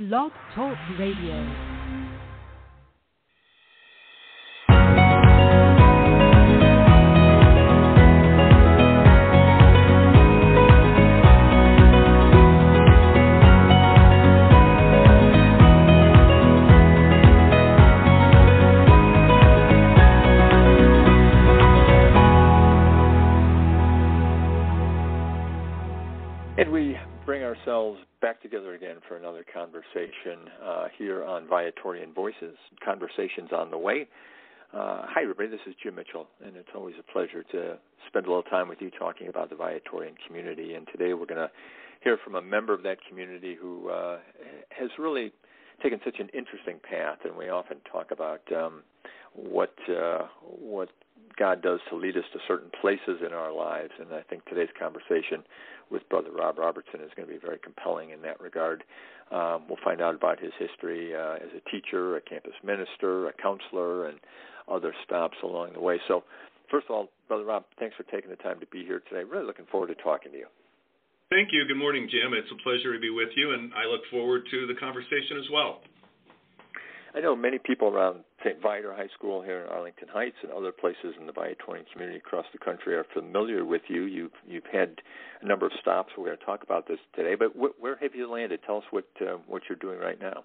Blog Talk Radio. Back together again for another conversation uh, here on Viatorian Voices. Conversations on the way. Uh, hi, everybody. This is Jim Mitchell, and it's always a pleasure to spend a little time with you talking about the Viatorian community. And today we're going to hear from a member of that community who uh, has really taken such an interesting path. And we often talk about um, what uh, what God does to lead us to certain places in our lives. And I think today's conversation with Brother Rob Robertson is going to be very compelling in that regard. Um, we'll find out about his history uh, as a teacher, a campus minister, a counselor, and other stops along the way. So, first of all, Brother Rob, thanks for taking the time to be here today. Really looking forward to talking to you. Thank you. Good morning, Jim. It's a pleasure to be with you, and I look forward to the conversation as well. I know many people around St. Viator High School here in Arlington Heights and other places in the Viatorian community across the country are familiar with you. You've you've had a number of stops. We're going to talk about this today. But wh- where have you landed? Tell us what uh, what you're doing right now.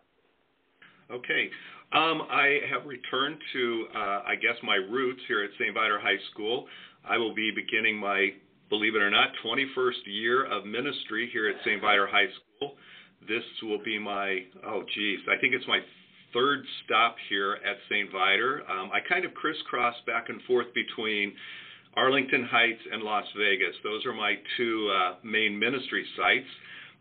Okay, um, I have returned to uh, I guess my roots here at St. Viator High School. I will be beginning my believe it or not 21st year of ministry here at St. Viator High School. This will be my oh geez, I think it's my third stop here at St. Viator. Um, I kind of crisscross back and forth between Arlington Heights and Las Vegas. Those are my two uh, main ministry sites.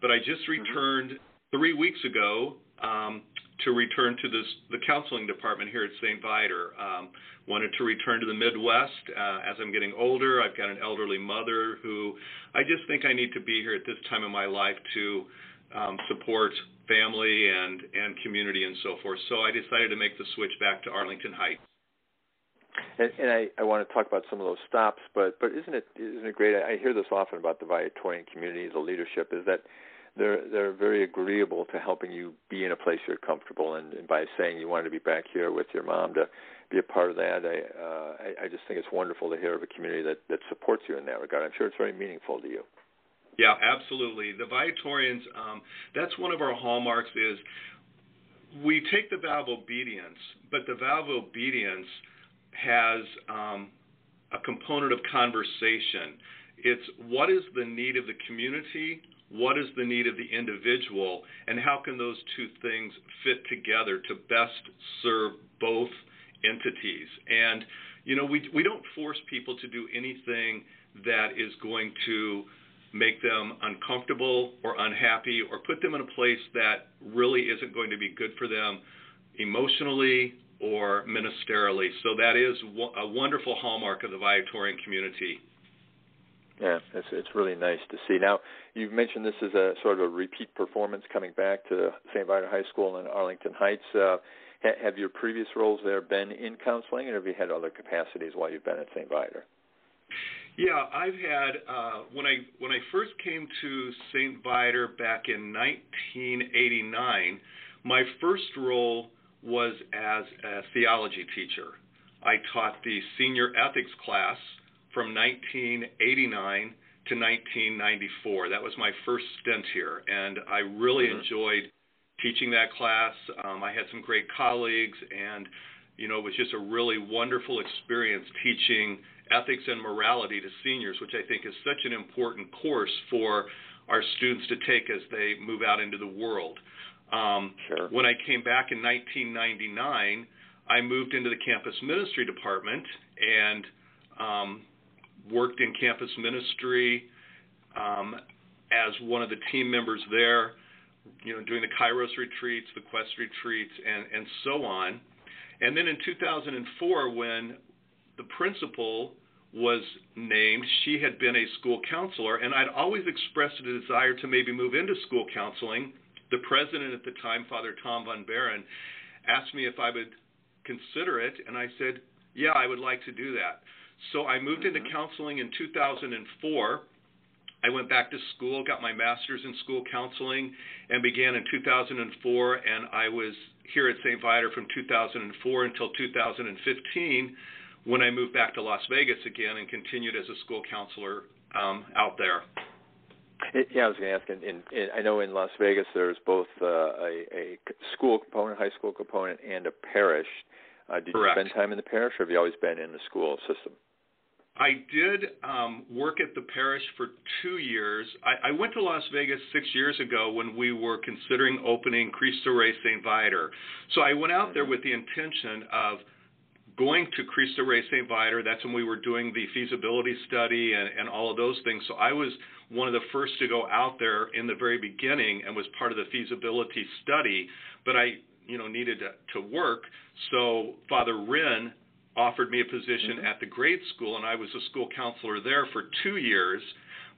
But I just mm-hmm. returned three weeks ago um, to return to this, the counseling department here at St. Viator. Um, wanted to return to the Midwest. Uh, as I'm getting older, I've got an elderly mother who I just think I need to be here at this time of my life to um, support family and and community and so forth. So I decided to make the switch back to Arlington Heights. And, and I, I want to talk about some of those stops, but but isn't it isn't it great? I hear this often about the Viatorian community, the leadership is that they're they're very agreeable to helping you be in a place you're comfortable, and, and by saying you wanted to be back here with your mom to be a part of that, I, uh, I I just think it's wonderful to hear of a community that that supports you in that regard. I'm sure it's very meaningful to you. Yeah, absolutely. The Viatorians, um, that's one of our hallmarks is we take the vow of obedience, but the vow of obedience has um, a component of conversation. It's what is the need of the community, what is the need of the individual, and how can those two things fit together to best serve both entities. And you know, we we don't force people to do anything that is going to make them uncomfortable or unhappy or put them in a place that really isn't going to be good for them emotionally or ministerially. So that is a wonderful hallmark of the Viatorian community. Yeah, it's it's really nice to see. Now, you've mentioned this is a sort of a repeat performance coming back to St. Viator High School in Arlington Heights. Uh, have your previous roles there been in counseling, or have you had other capacities while you've been at St. Viator? Yeah, I've had uh, when I when I first came to St. Viator back in 1989, my first role was as a theology teacher. I taught the senior ethics class from 1989 to 1994. That was my first stint here, and I really mm-hmm. enjoyed teaching that class. Um, I had some great colleagues, and you know, it was just a really wonderful experience teaching ethics and morality to seniors, which I think is such an important course for our students to take as they move out into the world. Um, sure. When I came back in 1999, I moved into the campus ministry department and um, worked in campus ministry um, as one of the team members there, you know, doing the Kairos retreats, the Quest retreats, and, and so on. And then in 2004, when the principal was named, she had been a school counselor, and I'd always expressed a desire to maybe move into school counseling. The president at the time, Father Tom Von Behren, asked me if I would consider it, and I said, Yeah, I would like to do that. So I moved into mm-hmm. counseling in 2004. I went back to school, got my master's in school counseling, and began in 2004. And I was here at St. Viator from 2004 until 2015 when I moved back to Las Vegas again and continued as a school counselor um, out there. Yeah, I was going to ask. In, in, in, I know in Las Vegas there's both uh, a, a school component, high school component, and a parish. Uh, did Correct. you spend time in the parish, or have you always been in the school system? I did um, work at the parish for two years. I, I went to Las Vegas six years ago when we were considering opening Cristo Rey St. Viator. So I went out there with the intention of going to Cristo Rey St. Viator. That's when we were doing the feasibility study and, and all of those things. So I was one of the first to go out there in the very beginning and was part of the feasibility study. But I, you know, needed to, to work. So Father Rinn offered me a position mm-hmm. at the grade school, and I was a school counselor there for two years.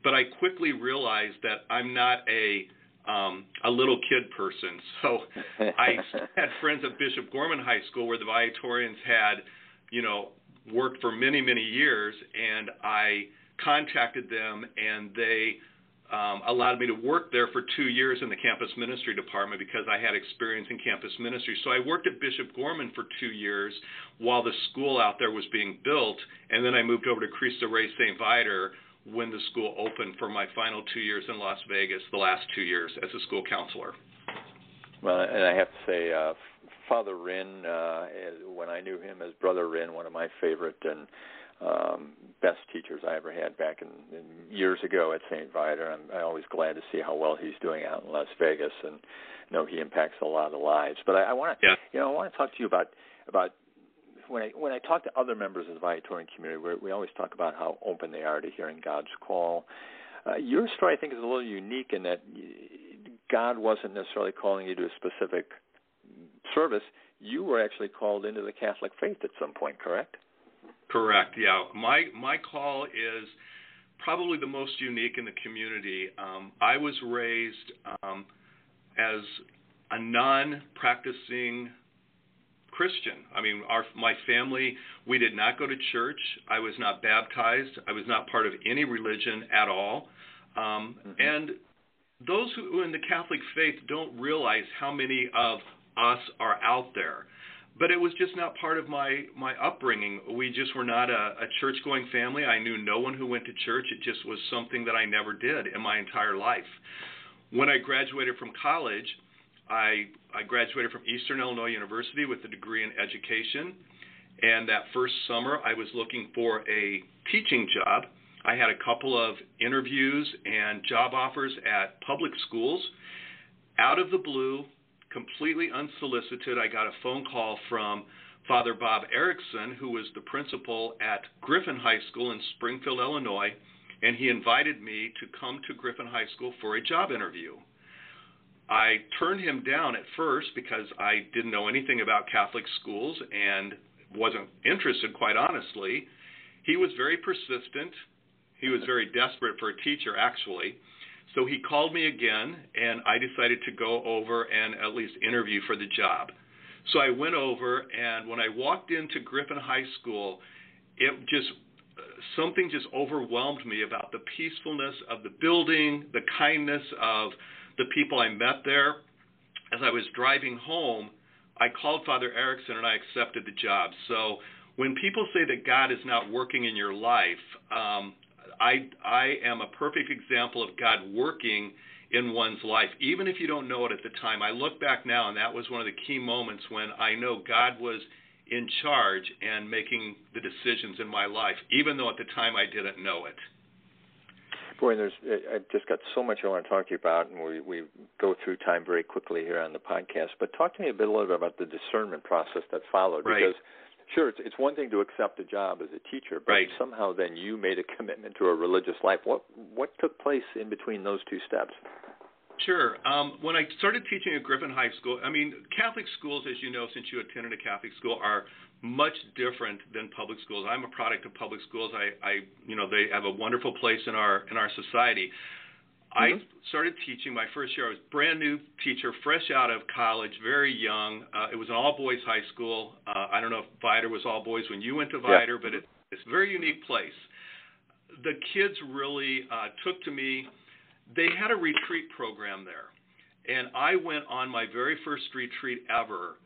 But I quickly realized that I'm not a um, a little kid person. So I had friends at Bishop Gorman High School where the Viatorians had, you know, worked for many, many years, and I contacted them, and they um, allowed me to work there for two years in the campus ministry department because I had experience in campus ministry. So I worked at Bishop Gorman for two years while the school out there was being built, and then I moved over to Cristo Rey St. Viator when the school opened for my final two years in Las Vegas, the last two years as a school counselor. Well, and I have to say, uh, Father Rinn, uh, when I knew him as Brother Rinn, one of my favorite and um, best teachers I ever had back in, in years ago at St. Viator. I'm, I'm always glad to see how well he's doing out in Las Vegas, and know he impacts a lot of lives. But I, I want to, yeah. you know, I want to talk to you about about when I when I talk to other members of the Viatorian community, we we always talk about how open they are to hearing God's call. Uh, your story, I think, is a little unique in that God wasn't necessarily calling you to a specific service. You were actually called into the Catholic faith at some point, correct? Correct. Yeah. My my call is probably the most unique in the community. Um, I was raised um, as a non-practicing Christian. I mean, our my family we did not go to church. I was not baptized. I was not part of any religion at all. Um, mm-hmm. And those who in the Catholic faith don't realize how many of us are out there but it was just not part of my my upbringing. We just were not a, a church going family. I knew no one who went to church. It just was something that I never did in my entire life. When I graduated from college, I I graduated from Eastern Illinois University with a degree in education. And that first summer, I was looking for a teaching job. I had a couple of interviews and job offers at public schools. Out of the blue, completely unsolicited, I got a phone call from Father Bob Erickson, who was the principal at Griffin High School in Springfield, Illinois, and he invited me to come to Griffin High School for a job interview. I turned him down at first because I didn't know anything about Catholic schools and wasn't interested, quite honestly. He was very persistent. He was very desperate for a teacher, actually. So he called me again, and I decided to go over and at least interview for the job. So I went over, and when I walked into Griffin High School, it just something just overwhelmed me about the peacefulness of the building, the kindness of the people I met there. As I was driving home, I called Father Erickson and I accepted the job. So when people say that God is not working in your life, um, I I am a perfect example of God working in one's life, even if you don't know it at the time. I look back now, and that was one of the key moments when I know God was in charge and making the decisions in my life, even though at the time I didn't know it. Boy, there's I've just got so much I want to talk to you about, and we we go through time very quickly here on the podcast. But talk to me a bit a little bit about the discernment process that followed, right. because sure, it's, it's one thing to accept a job as a teacher, but right. somehow then you made a commitment to a religious life. What what took place in between those two steps? Sure. Um, when I started teaching at Griffin High School, I mean, Catholic schools, as you know, since you attended a Catholic school, are much different than public schools. I'm a product of public schools. I, I you know, they have a wonderful place in our in our society. Mm-hmm. I started teaching my first year. I was a brand new teacher, fresh out of college, very young. Uh, it was an all boys high school. Uh, I don't know if Viator was all boys when you went to Viator, yeah. but it, it's a very unique place. the kids really uh, took to me. They had a retreat program there, and I went on my very first retreat ever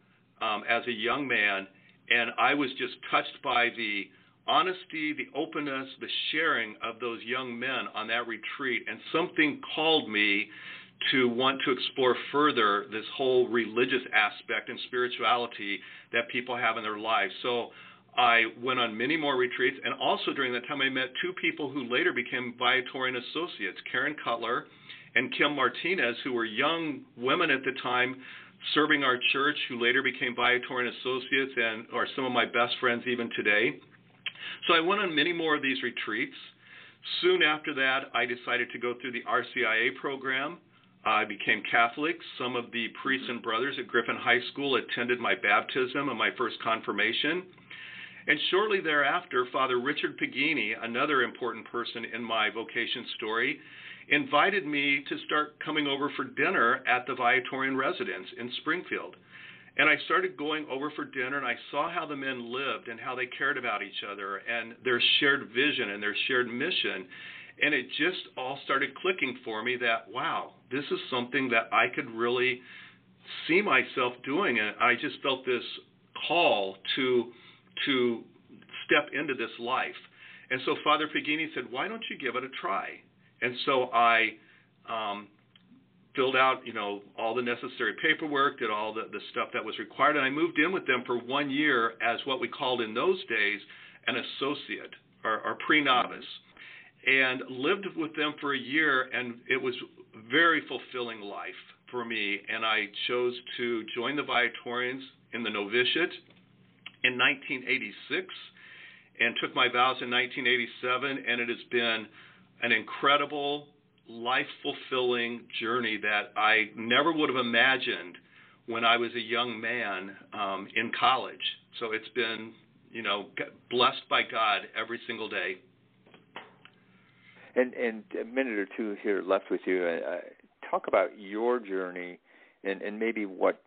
um, as a young man, and I was just touched by the honesty, the openness, the sharing of those young men on that retreat, and something called me to want to explore further this whole religious aspect and spirituality that people have in their lives. So I went on many more retreats, and also during that time, I met two people who later became Viatorian associates Karen Cutler and Kim Martinez, who were young women at the time serving our church, who later became Viatorian associates and are some of my best friends even today. So I went on many more of these retreats. Soon after that, I decided to go through the RCIA program. I became Catholic. Some of the priests mm-hmm. and brothers at Griffin High School attended my baptism and my first confirmation. And shortly thereafter, Father Richard Pighini, another important person in my vocation story, invited me to start coming over for dinner at the Viatorian residence in Springfield. And I started going over for dinner and I saw how the men lived and how they cared about each other and their shared vision and their shared mission. And it just all started clicking for me that, wow, this is something that I could really see myself doing. And I just felt this call to, to step into this life. And so Father Pighini said, why don't you give it a try? And so I um, filled out, you know, all the necessary paperwork, did all the, the stuff that was required, and I moved in with them for one year as what we called in those days an associate or, or pre-novice, and lived with them for a year, and it was very fulfilling life for me. And I chose to join the Viatorians in the novitiate in 1986, and took my vows in 1987, and it has been an incredible life fulfilling journey that I never would have imagined when I was a young man um, in college. So it's been, you know, blessed by God every single day. And and a minute or two here left with you. Uh, talk about your journey and and maybe what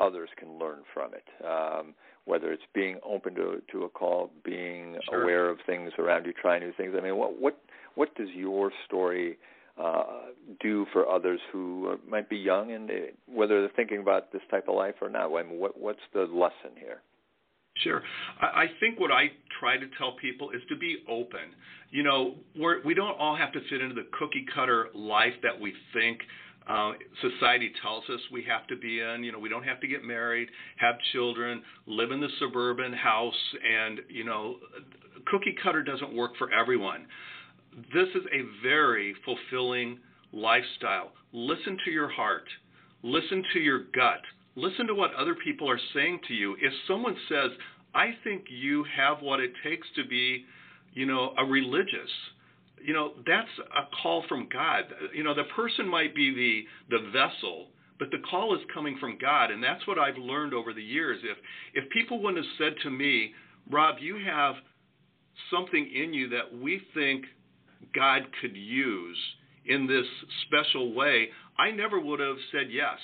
others can learn from it. Um, whether it's being open to to a call, being sure. aware of things around you, trying new things. I mean, what what what does your story uh, do for others who might be young and they, whether they're thinking about this type of life or not? I mean, what, what's the lesson here? Sure. I, I think what I try to tell people is to be open. You know, we're, we don't all have to fit into the cookie cutter life that we think uh, society tells us we have to be in. You know, we don't have to get married, have children, live in the suburban house, and you know, cookie cutter doesn't work for everyone this is a very fulfilling lifestyle. Listen to your heart. Listen to your gut. Listen to what other people are saying to you. If someone says, I think you have what it takes to be, you know, a religious, you know, that's a call from God. You know, the person might be the the vessel, but the call is coming from God, and that's what I've learned over the years. If if people wouldn't have said to me, Rob, you have something in you that we think God could use in this special way, I never would have said yes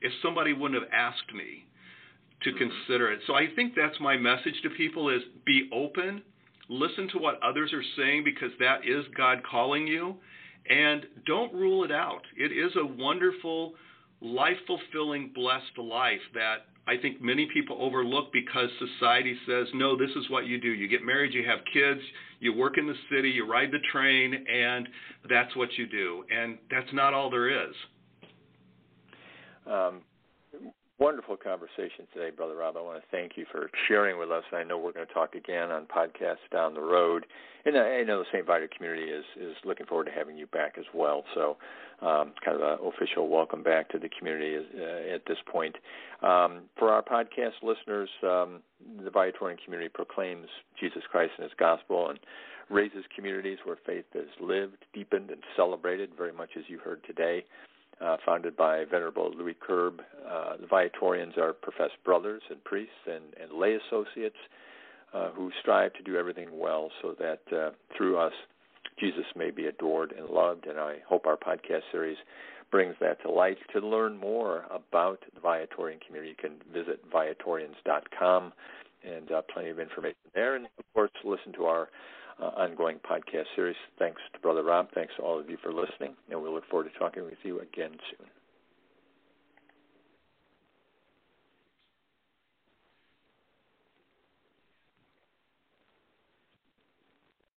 if somebody wouldn't have asked me to mm-hmm. consider it. So I think that's my message to people is be open, listen to what others are saying because that is God calling you and don't rule it out. It is a wonderful life fulfilling blessed life that I think many people overlook because society says, no, this is what you do. You get married, you have kids, you work in the city, you ride the train, and that's what you do. And that's not all there is. Um, wonderful conversation today, Brother Rob. I want to thank you for sharing with us. And I know we're going to talk again on podcasts down the road, and I know the St. Viator community is is looking forward to having you back as well. So, um, kind of an official welcome back to the community uh, at this point. Um, for our podcast listeners, um, the Viatorian community proclaims Jesus Christ and His gospel and raises communities where faith is lived, deepened, and celebrated, very much as you heard today uh, founded by Venerable Louis Querbes. Uh, the Viatorians are professed brothers and priests and, and lay associates uh, who strive to do everything well so that uh, through us Jesus may be adored and loved. And I hope our podcast series brings that to light. To learn more about the Viatorian community, you can visit viatorians.com and uh, plenty of information there. And of course, listen to our ongoing podcast series. Thanks to Brother Rob. Thanks to all of you for listening, and we look forward to talking with you again soon.